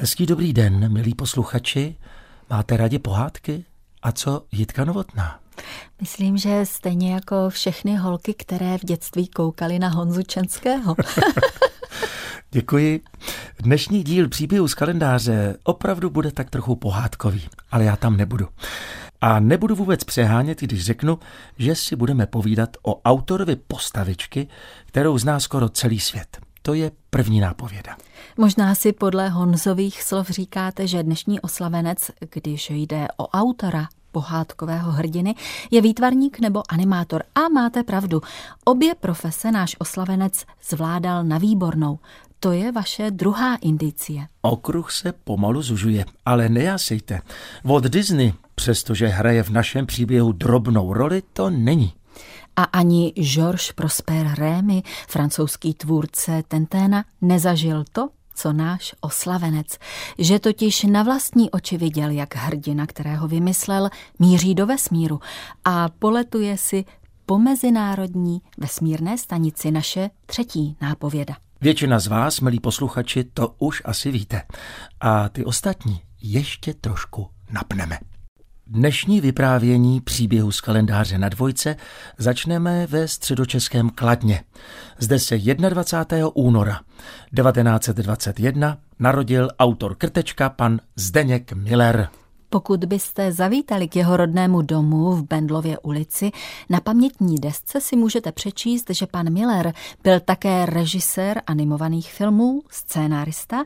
Hezký dobrý den, milí posluchači. Máte rádi pohádky? A co Jitka Novotná? Myslím, že stejně jako všechny holky, které v dětství koukaly na Honzu Čenského. Děkuji. Dnešní díl příběhu z kalendáře opravdu bude tak trochu pohádkový, ale já tam nebudu. A nebudu vůbec přehánět, když řeknu, že si budeme povídat o autorovi postavičky, kterou zná skoro celý svět. To je první nápověda. Možná si podle Honzových slov říkáte, že dnešní oslavenec, když jde o autora pohádkového hrdiny, je výtvarník nebo animátor. A máte pravdu, obě profese náš oslavenec zvládal na výbornou. To je vaše druhá indicie. Okruh se pomalu zužuje, ale nejasejte. Walt Disney, přestože hraje v našem příběhu drobnou roli, to není. A ani Georges Prosper Rémy, francouzský tvůrce Tenténa, nezažil to, co náš oslavenec, že totiž na vlastní oči viděl, jak hrdina, kterého vymyslel, míří do vesmíru a poletuje si po mezinárodní vesmírné stanici naše třetí nápověda. Většina z vás, milí posluchači, to už asi víte. A ty ostatní ještě trošku napneme. Dnešní vyprávění příběhu z kalendáře na dvojce začneme ve středočeském Kladně. Zde se 21. února 1921 narodil autor krtečka pan Zdeněk Miller. Pokud byste zavítali k jeho rodnému domu v Bendlově ulici, na pamětní desce si můžete přečíst, že pan Miller byl také režisér animovaných filmů, scénárista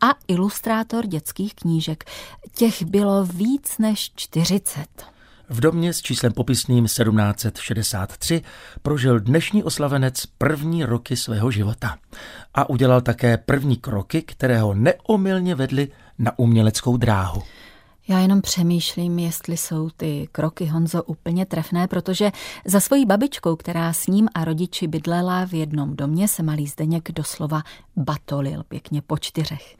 a ilustrátor dětských knížek. Těch bylo víc než 40. V domě s číslem popisným 1763 prožil dnešní oslavenec první roky svého života a udělal také první kroky, které ho neomylně vedly na uměleckou dráhu. Já jenom přemýšlím, jestli jsou ty kroky Honzo úplně trefné, protože za svojí babičkou, která s ním a rodiči bydlela v jednom domě, se malý Zdeněk doslova batolil pěkně po čtyřech.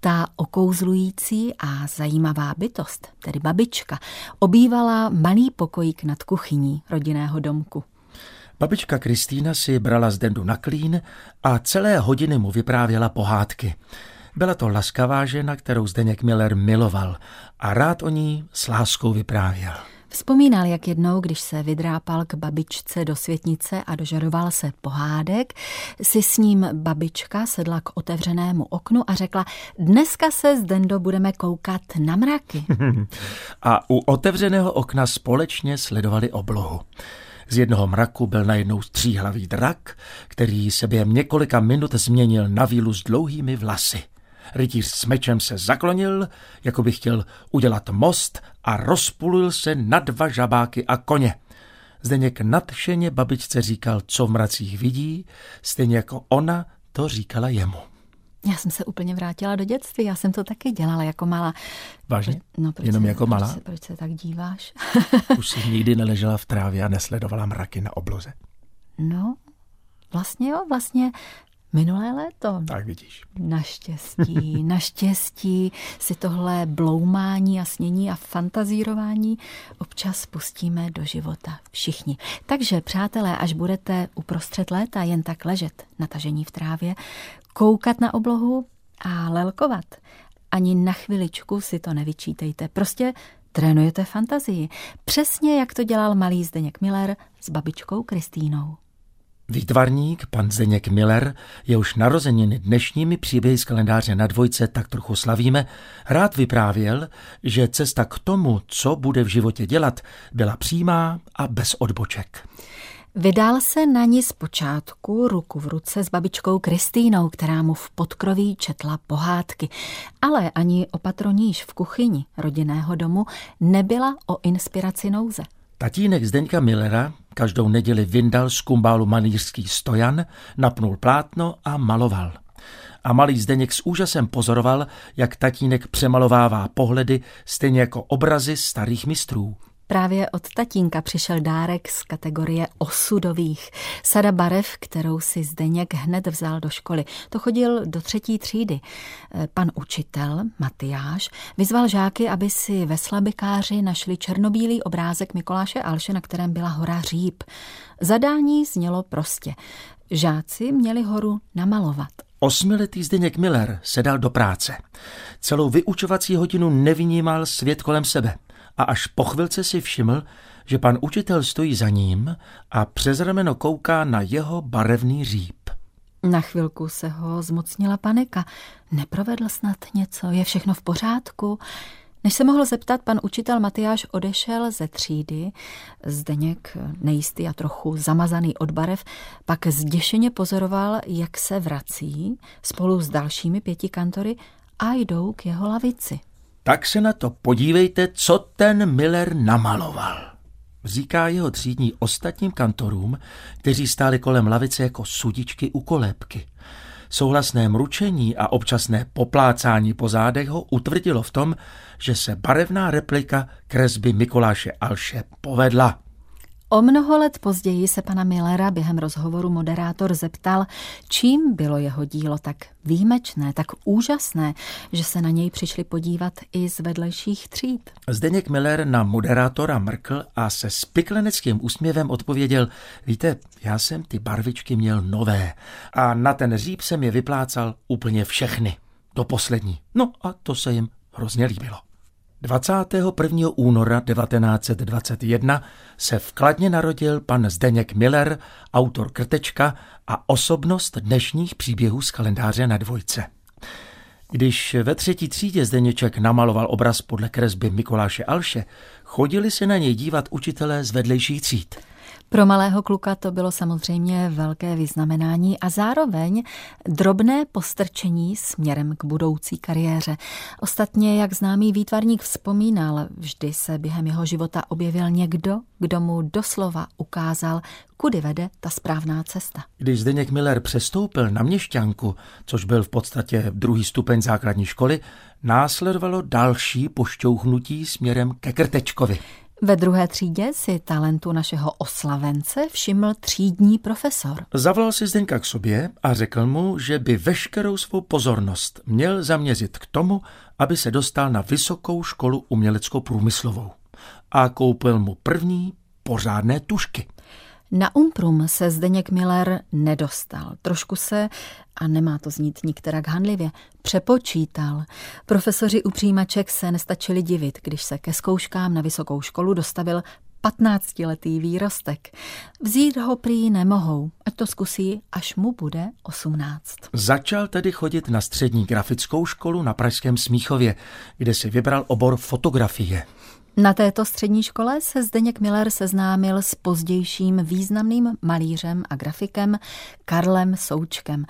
Ta okouzlující a zajímavá bytost, tedy babička, obývala malý pokojík nad kuchyní rodinného domku. Babička Kristýna si brala z dendu na klín a celé hodiny mu vyprávěla pohádky. Byla to laskavá žena, kterou Zdeněk Miller miloval a rád o ní s láskou vyprávěl. Vzpomínal, jak jednou, když se vydrápal k babičce do světnice a dožadoval se pohádek, si s ním babička sedla k otevřenému oknu a řekla, dneska se z Dendo budeme koukat na mraky. a u otevřeného okna společně sledovali oblohu. Z jednoho mraku byl najednou stříhlavý drak, který se během několika minut změnil na vílu s dlouhými vlasy. Rytíř s mečem se zaklonil, jako by chtěl udělat most a rozpulil se na dva žabáky a koně. Zdeněk nadšeně babičce říkal, co v mracích vidí, stejně jako ona to říkala jemu. Já jsem se úplně vrátila do dětství, já jsem to taky dělala jako malá. Vážně? No, proč Jenom se, jako malá? Proč se, proč se tak díváš? Už jsi nikdy neležela v trávě a nesledovala mraky na obloze. No, vlastně jo, vlastně Minulé léto. Tak vidíš. Naštěstí, naštěstí si tohle bloumání a snění a fantazírování občas pustíme do života všichni. Takže, přátelé, až budete uprostřed léta jen tak ležet natažení v trávě, koukat na oblohu a lelkovat, ani na chviličku si to nevyčítejte. Prostě trénujete fantazii. Přesně jak to dělal malý Zdeněk Miller s babičkou Kristýnou. Výtvarník, pan Zdeněk Miller, jehož narozeniny dnešními příběhy z kalendáře na dvojce tak trochu slavíme, rád vyprávěl, že cesta k tomu, co bude v životě dělat, byla přímá a bez odboček. Vydal se na ní zpočátku ruku v ruce s babičkou Kristýnou, která mu v podkroví četla pohádky. Ale ani opatroníž v kuchyni rodinného domu nebyla o inspiraci nouze. Tatínek Zdeňka Millera každou neděli vyndal z kumbálu manýřský stojan, napnul plátno a maloval. A malý Zdeněk s úžasem pozoroval, jak tatínek přemalovává pohledy, stejně jako obrazy starých mistrů. Právě od tatínka přišel dárek z kategorie osudových. Sada barev, kterou si Zdeněk hned vzal do školy. To chodil do třetí třídy. Pan učitel, Matyáš, vyzval žáky, aby si ve slabikáři našli černobílý obrázek Mikoláše Alše, na kterém byla hora Říp. Zadání znělo prostě. Žáci měli horu namalovat. Osmiletý Zdeněk Miller se dal do práce. Celou vyučovací hodinu nevnímal svět kolem sebe a až po chvilce si všiml, že pan učitel stojí za ním a přes rameno kouká na jeho barevný říp. Na chvilku se ho zmocnila panika. Neprovedl snad něco? Je všechno v pořádku? Než se mohl zeptat, pan učitel Matyáš odešel ze třídy. Zdeněk, nejistý a trochu zamazaný od barev, pak zděšeně pozoroval, jak se vrací spolu s dalšími pěti kantory a jdou k jeho lavici. Tak se na to podívejte, co ten Miller namaloval. Říká jeho třídní ostatním kantorům, kteří stáli kolem lavice jako sudičky u kolébky. Souhlasné mručení a občasné poplácání po zádech ho utvrdilo v tom, že se barevná replika kresby Mikuláše Alše povedla. O mnoho let později se pana Millera během rozhovoru moderátor zeptal, čím bylo jeho dílo tak výjimečné, tak úžasné, že se na něj přišli podívat i z vedlejších tříd. Zdeněk Miller na moderátora mrkl a se spikleneckým úsměvem odpověděl, víte, já jsem ty barvičky měl nové a na ten říp jsem je vyplácal úplně všechny, do poslední. No a to se jim hrozně líbilo. 21. února 1921 se v Kladně narodil pan Zdeněk Miller, autor Krtečka a osobnost dnešních příběhů z kalendáře na dvojce. Když ve třetí třídě Zdeněček namaloval obraz podle kresby Mikuláše Alše, chodili se na něj dívat učitelé z vedlejších tříd. Pro malého kluka to bylo samozřejmě velké vyznamenání a zároveň drobné postrčení směrem k budoucí kariéře. Ostatně, jak známý výtvarník vzpomínal, vždy se během jeho života objevil někdo, kdo mu doslova ukázal, kudy vede ta správná cesta. Když Zdeněk Miller přestoupil na měšťanku, což byl v podstatě druhý stupeň základní školy, následovalo další pošťouchnutí směrem ke Krtečkovi. Ve druhé třídě si talentu našeho oslavence všiml třídní profesor. Zavolal si Zdeňka k sobě a řekl mu, že by veškerou svou pozornost měl zaměřit k tomu, aby se dostal na vysokou školu umělecko-průmyslovou. A koupil mu první pořádné tušky. Na Umprum se Zdeněk Miller nedostal. Trošku se, a nemá to znít nikterak hanlivě, přepočítal. Profesoři u přijímaček se nestačili divit, když se ke zkouškám na vysokou školu dostavil 15-letý výrostek. Vzít ho prý nemohou, ať to zkusí, až mu bude 18. Začal tedy chodit na střední grafickou školu na Pražském Smíchově, kde si vybral obor fotografie. Na této střední škole se Zdeněk Miller seznámil s pozdějším významným malířem a grafikem Karlem Součkem.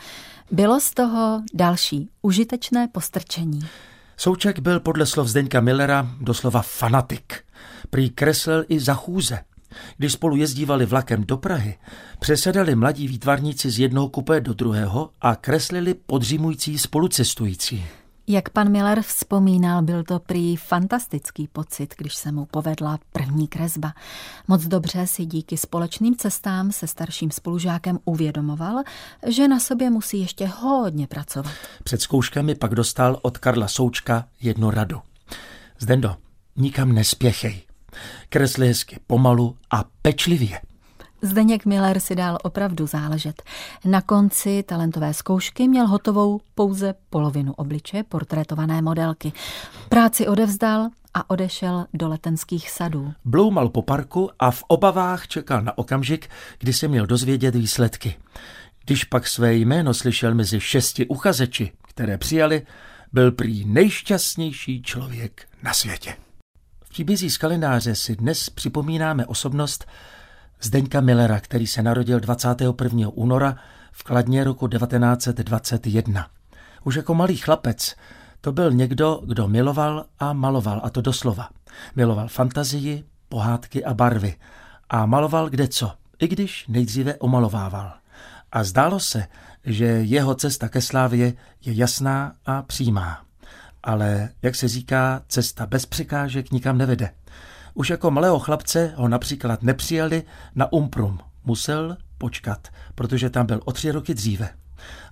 Bylo z toho další užitečné postrčení. Souček byl podle slov Zdeňka Millera doslova fanatik. Prý kreslil i za chůze. Když spolu jezdívali vlakem do Prahy, přesedali mladí výtvarníci z jednoho kupé do druhého a kreslili podřímující spolucestující. Jak pan Miller vzpomínal, byl to prý fantastický pocit, když se mu povedla první kresba. Moc dobře si díky společným cestám se starším spolužákem uvědomoval, že na sobě musí ještě hodně pracovat. Před zkouškami pak dostal od Karla Součka jednu radu. Zdendo, nikam nespěchej. Kresli hezky pomalu a pečlivě. Zdeněk Miller si dal opravdu záležet. Na konci talentové zkoušky měl hotovou pouze polovinu obliče portrétované modelky. Práci odevzdal a odešel do letenských sadů. Bloumal po parku a v obavách čekal na okamžik, kdy se měl dozvědět výsledky. Když pak své jméno slyšel mezi šesti uchazeči, které přijali, byl prý nejšťastnější člověk na světě. V příbězí z kalendáře si dnes připomínáme osobnost, Zdeňka Millera, který se narodil 21. února v Kladně roku 1921. Už jako malý chlapec to byl někdo, kdo miloval a maloval, a to doslova. Miloval fantazii, pohádky a barvy. A maloval kde co, i když nejdříve omalovával. A zdálo se, že jeho cesta ke slávě je jasná a přímá. Ale, jak se říká, cesta bez překážek nikam nevede. Už jako malého chlapce ho například nepřijali na Umprum. Musel počkat, protože tam byl o tři roky dříve.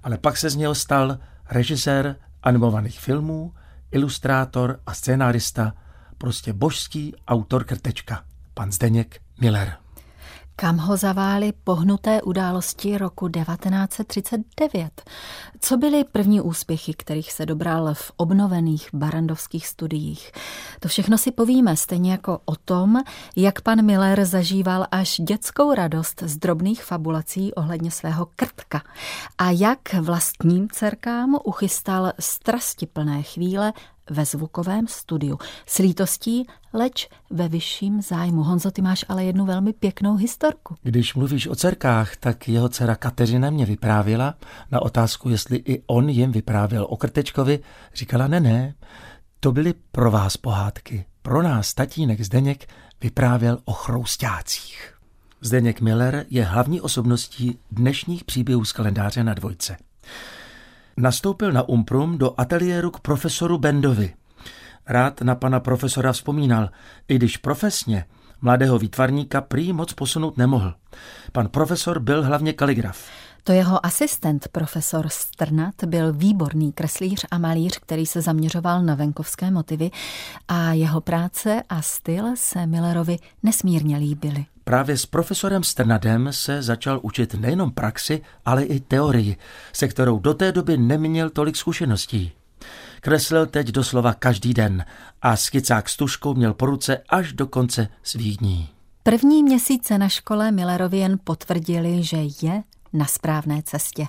Ale pak se z něho stal režisér animovaných filmů, ilustrátor a scénárista, prostě božský autor krtečka, pan Zdeněk Miller. Kam ho zavály pohnuté události roku 1939. Co byly první úspěchy, kterých se dobral v obnovených barandovských studiích? To všechno si povíme, stejně jako o tom, jak pan Miller zažíval až dětskou radost z drobných fabulací ohledně svého krtka a jak vlastním dcerkám uchystal strastiplné chvíle ve zvukovém studiu. S lítostí, leč ve vyšším zájmu. Honzo, ty máš ale jednu velmi pěknou historku. Když mluvíš o dcerkách, tak jeho dcera Kateřina mě vyprávěla na otázku, jestli i on jim vyprávěl o Krtečkovi. Říkala, ne, ne, to byly pro vás pohádky. Pro nás tatínek Zdeněk vyprávěl o chroustácích. Zdeněk Miller je hlavní osobností dnešních příběhů z kalendáře na dvojce. Nastoupil na Umprum do ateliéru k profesoru Bendovi. Rád na pana profesora vzpomínal, i když profesně mladého výtvarníka prý moc posunout nemohl. Pan profesor byl hlavně kaligraf. To jeho asistent, profesor Strnat, byl výborný kreslíř a malíř, který se zaměřoval na venkovské motivy a jeho práce a styl se Millerovi nesmírně líbily. Právě s profesorem Strnadem se začal učit nejenom praxi, ale i teorii, se kterou do té doby neměl tolik zkušeností. Kreslil teď doslova každý den a skicák s tuškou měl po ruce až do konce svých dní. První měsíce na škole Millerovi jen potvrdili, že je na správné cestě.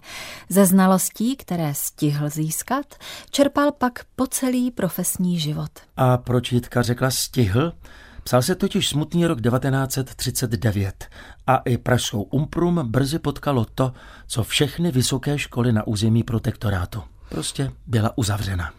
Ze znalostí, které stihl získat, čerpal pak po celý profesní život. A proč Jitka řekla stihl? Psal se totiž smutný rok 1939 a i pražskou Umprum brzy potkalo to, co všechny vysoké školy na území protektorátu. Prostě byla uzavřena.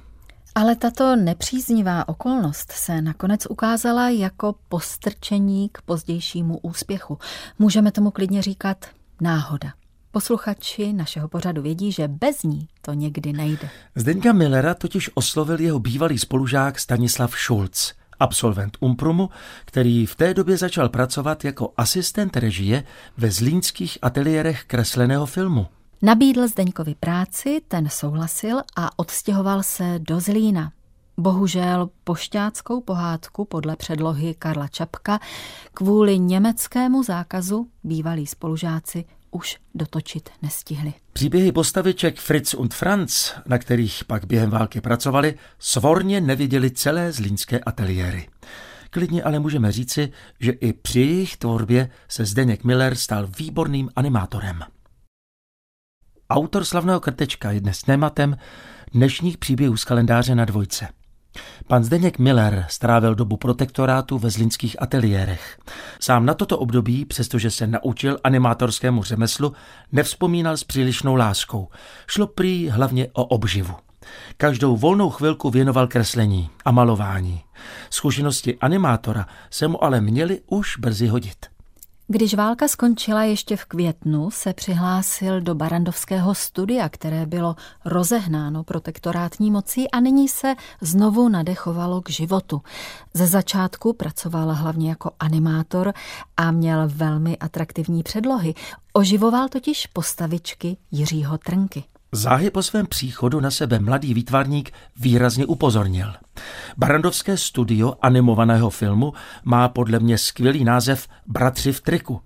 Ale tato nepříznivá okolnost se nakonec ukázala jako postrčení k pozdějšímu úspěchu. Můžeme tomu klidně říkat náhoda. Posluchači našeho pořadu vědí, že bez ní to někdy nejde. Zdeňka Millera totiž oslovil jeho bývalý spolužák Stanislav Schulz, absolvent Umprumu, který v té době začal pracovat jako asistent režie ve zlínských ateliérech kresleného filmu. Nabídl Zdeňkovi práci, ten souhlasil a odstěhoval se do Zlína. Bohužel pošťáckou pohádku podle předlohy Karla Čapka kvůli německému zákazu bývalí spolužáci už dotočit nestihli. Příběhy postaviček Fritz und Franz, na kterých pak během války pracovali, svorně neviděli celé zlínské ateliéry. Klidně ale můžeme říci, že i při jejich tvorbě se Zdeněk Miller stal výborným animátorem. Autor slavného krtečka je dnes tématem dnešních příběhů z kalendáře na dvojce. Pan Zdeněk Miller strávil dobu protektorátu ve zlínských ateliérech. Sám na toto období, přestože se naučil animátorskému řemeslu, nevzpomínal s přílišnou láskou. Šlo prý hlavně o obživu. Každou volnou chvilku věnoval kreslení a malování. Zkušenosti animátora se mu ale měly už brzy hodit. Když válka skončila ještě v květnu, se přihlásil do Barandovského studia, které bylo rozehnáno protektorátní mocí a nyní se znovu nadechovalo k životu. Ze začátku pracoval hlavně jako animátor a měl velmi atraktivní předlohy. Oživoval totiž postavičky Jiřího Trnky. Záhy po svém příchodu na sebe mladý výtvarník výrazně upozornil. Barandovské studio animovaného filmu má podle mě skvělý název Bratři v triku.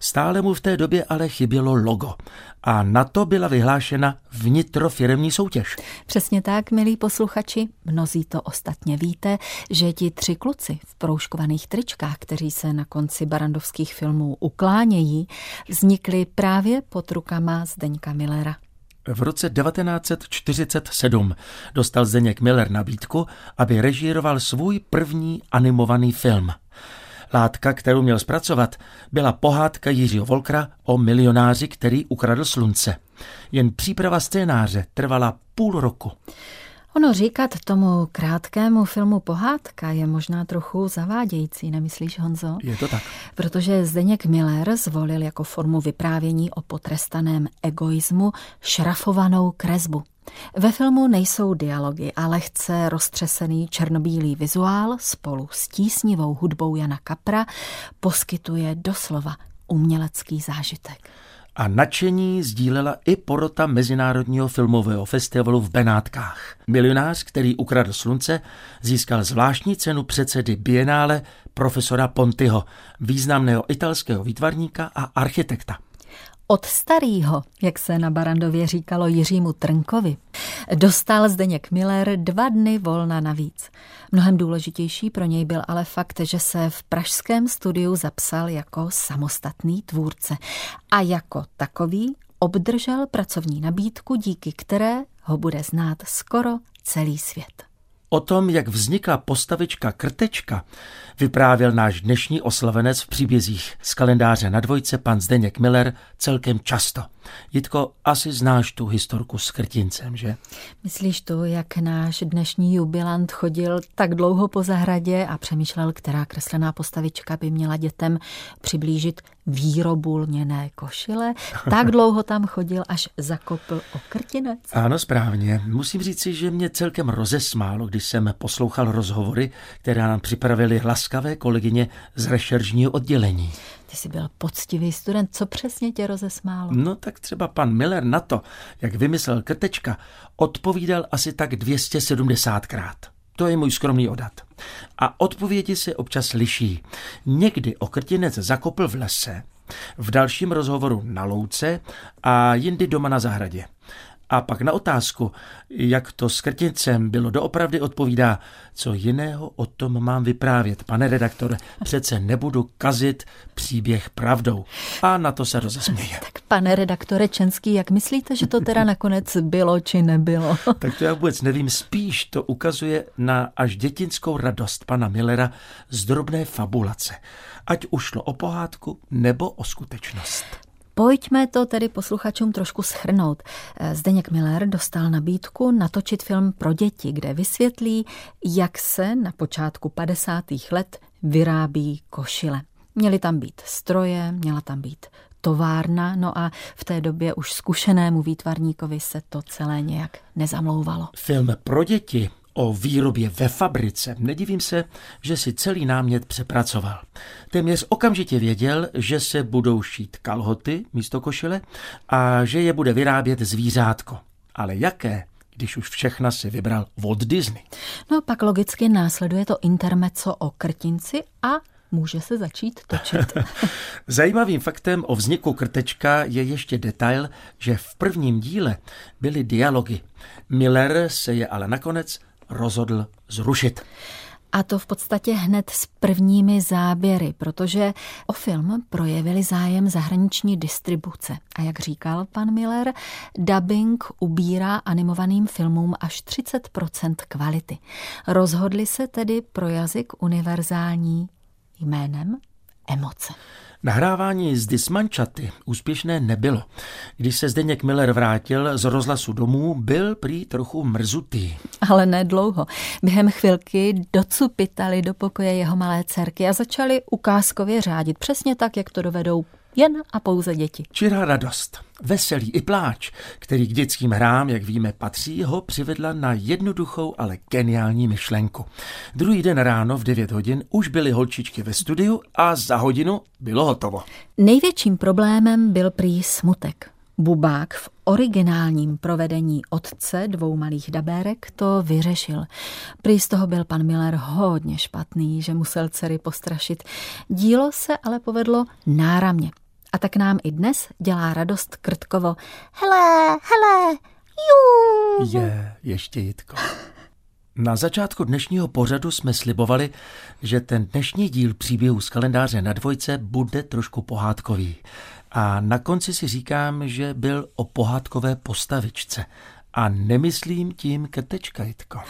Stále mu v té době ale chybělo logo a na to byla vyhlášena vnitrofiremní soutěž. Přesně tak, milí posluchači, mnozí to ostatně víte, že ti tři kluci v proužkovaných tričkách, kteří se na konci barandovských filmů uklánějí, vznikli právě pod rukama Zdeňka Millera. V roce 1947 dostal Zdeněk Miller nabídku, aby režíroval svůj první animovaný film. Látka, kterou měl zpracovat, byla pohádka Jiřího Volkra o milionáři, který ukradl slunce. Jen příprava scénáře trvala půl roku. Ono říkat tomu krátkému filmu pohádka je možná trochu zavádějící, nemyslíš Honzo? Je to tak. Protože Zdeněk Miller zvolil jako formu vyprávění o potrestaném egoismu šrafovanou kresbu. Ve filmu nejsou dialogy, ale lehce roztřesený černobílý vizuál spolu s tísnivou hudbou Jana Kapra poskytuje doslova umělecký zážitek. A nadšení sdílela i porota Mezinárodního filmového festivalu v Benátkách. Milionář, který ukradl slunce, získal zvláštní cenu předsedy Bienále profesora Pontyho, významného italského výtvarníka a architekta. Od starého, jak se na Barandově říkalo Jiřímu Trnkovi, dostal Zdeněk Miller dva dny volna navíc. Mnohem důležitější pro něj byl ale fakt, že se v pražském studiu zapsal jako samostatný tvůrce a jako takový obdržel pracovní nabídku, díky které ho bude znát skoro celý svět. O tom, jak vznikla postavička Krtečka, vyprávěl náš dnešní oslavenec v příbězích z kalendáře na dvojce pan Zdeněk Miller celkem často. Jitko, asi znáš tu historku s krtincem, že? Myslíš to, jak náš dnešní jubilant chodil tak dlouho po zahradě a přemýšlel, která kreslená postavička by měla dětem přiblížit výrobu lněné košile? Tak dlouho tam chodil, až zakopl o krtinec. Ano, správně. Musím říci, že mě celkem rozesmálo, když jsem poslouchal rozhovory, které nám připravili laskavé kolegyně z rešeržního oddělení. Ty jsi byl poctivý student, co přesně tě rozesmálo? No tak třeba pan Miller na to, jak vymyslel krtečka, odpovídal asi tak 270krát. To je můj skromný odhad. A odpovědi se občas liší. Někdy okrtinec zakopl v lese, v dalším rozhovoru na louce a jindy doma na zahradě. A pak na otázku, jak to s krticem bylo doopravdy, odpovídá, co jiného o tom mám vyprávět. Pane redaktore, přece nebudu kazit příběh pravdou. A na to se rozesměje. Tak pane redaktore Čenský, jak myslíte, že to teda nakonec bylo či nebylo? tak to já vůbec nevím. Spíš to ukazuje na až dětinskou radost pana Millera z drobné fabulace. Ať ušlo o pohádku nebo o skutečnost. Pojďme to tedy posluchačům trošku schrnout. Zdeněk Miller dostal nabídku natočit film pro děti, kde vysvětlí, jak se na počátku 50. let vyrábí košile. Měly tam být stroje, měla tam být továrna, no a v té době už zkušenému výtvarníkovi se to celé nějak nezamlouvalo. Film pro děti o výrobě ve fabrice, nedivím se, že si celý námět přepracoval. Téměř okamžitě věděl, že se budou šít kalhoty místo košile a že je bude vyrábět zvířátko. Ale jaké? když už všechna si vybral Walt Disney. No pak logicky následuje to intermeco o krtinci a může se začít točit. Zajímavým faktem o vzniku krtečka je ještě detail, že v prvním díle byly dialogy. Miller se je ale nakonec rozhodl zrušit. A to v podstatě hned s prvními záběry, protože o film projevili zájem zahraniční distribuce. A jak říkal pan Miller, dubbing ubírá animovaným filmům až 30% kvality. Rozhodli se tedy pro jazyk univerzální jménem emoce. Nahrávání z Dismančaty úspěšné nebylo. Když se Zdeněk Miller vrátil z rozhlasu domů, byl prý trochu mrzutý. Ale ne dlouho. Během chvilky docupitali do pokoje jeho malé dcerky a začali ukázkově řádit přesně tak, jak to dovedou jen a pouze děti. Čirá radost, veselý i pláč, který k dětským hrám, jak víme, patří, ho přivedla na jednoduchou, ale geniální myšlenku. Druhý den ráno v 9 hodin už byly holčičky ve studiu a za hodinu bylo hotovo. Největším problémem byl prý smutek. Bubák v originálním provedení otce dvou malých dabérek to vyřešil. Prý z toho byl pan Miller hodně špatný, že musel dcery postrašit. Dílo se ale povedlo náramně. A tak nám i dnes dělá radost Krtkovo. Hele, hele, jú. Je, ještě Jitko. Na začátku dnešního pořadu jsme slibovali, že ten dnešní díl příběhu z kalendáře na dvojce bude trošku pohádkový. A na konci si říkám, že byl o pohádkové postavičce. A nemyslím tím krtečka, Jitko.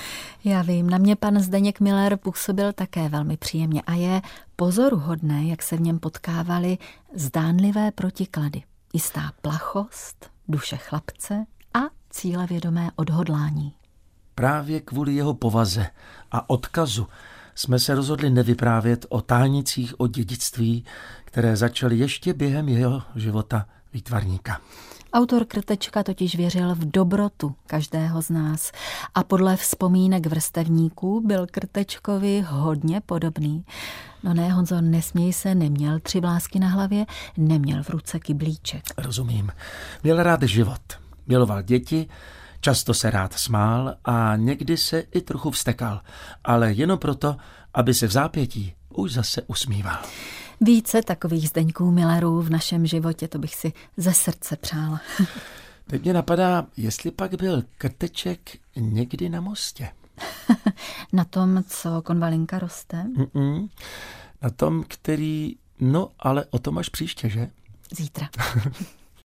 Já vím, na mě pan Zdeněk Miller působil také velmi příjemně a je pozoruhodné, jak se v něm potkávaly zdánlivé protiklady. Jistá plachost, duše chlapce a cílevědomé odhodlání. Právě kvůli jeho povaze a odkazu jsme se rozhodli nevyprávět o tánicích o dědictví, které začaly ještě během jeho života výtvarníka. Autor Krtečka totiž věřil v dobrotu každého z nás a podle vzpomínek vrstevníků byl Krtečkovi hodně podobný. No ne, Honzo, nesměj se, neměl tři vlásky na hlavě, neměl v ruce kyblíček. Rozumím. Měl rád život. Miloval děti, často se rád smál a někdy se i trochu vstekal, ale jenom proto, aby se v zápětí už zase usmíval. Více takových Zdeňků Millerů v našem životě, to bych si ze srdce přála. Teď mě napadá, jestli pak byl krteček někdy na mostě. na tom, co konvalinka roste? Mm-mm. Na tom, který... No, ale o tom až příště, že? Zítra.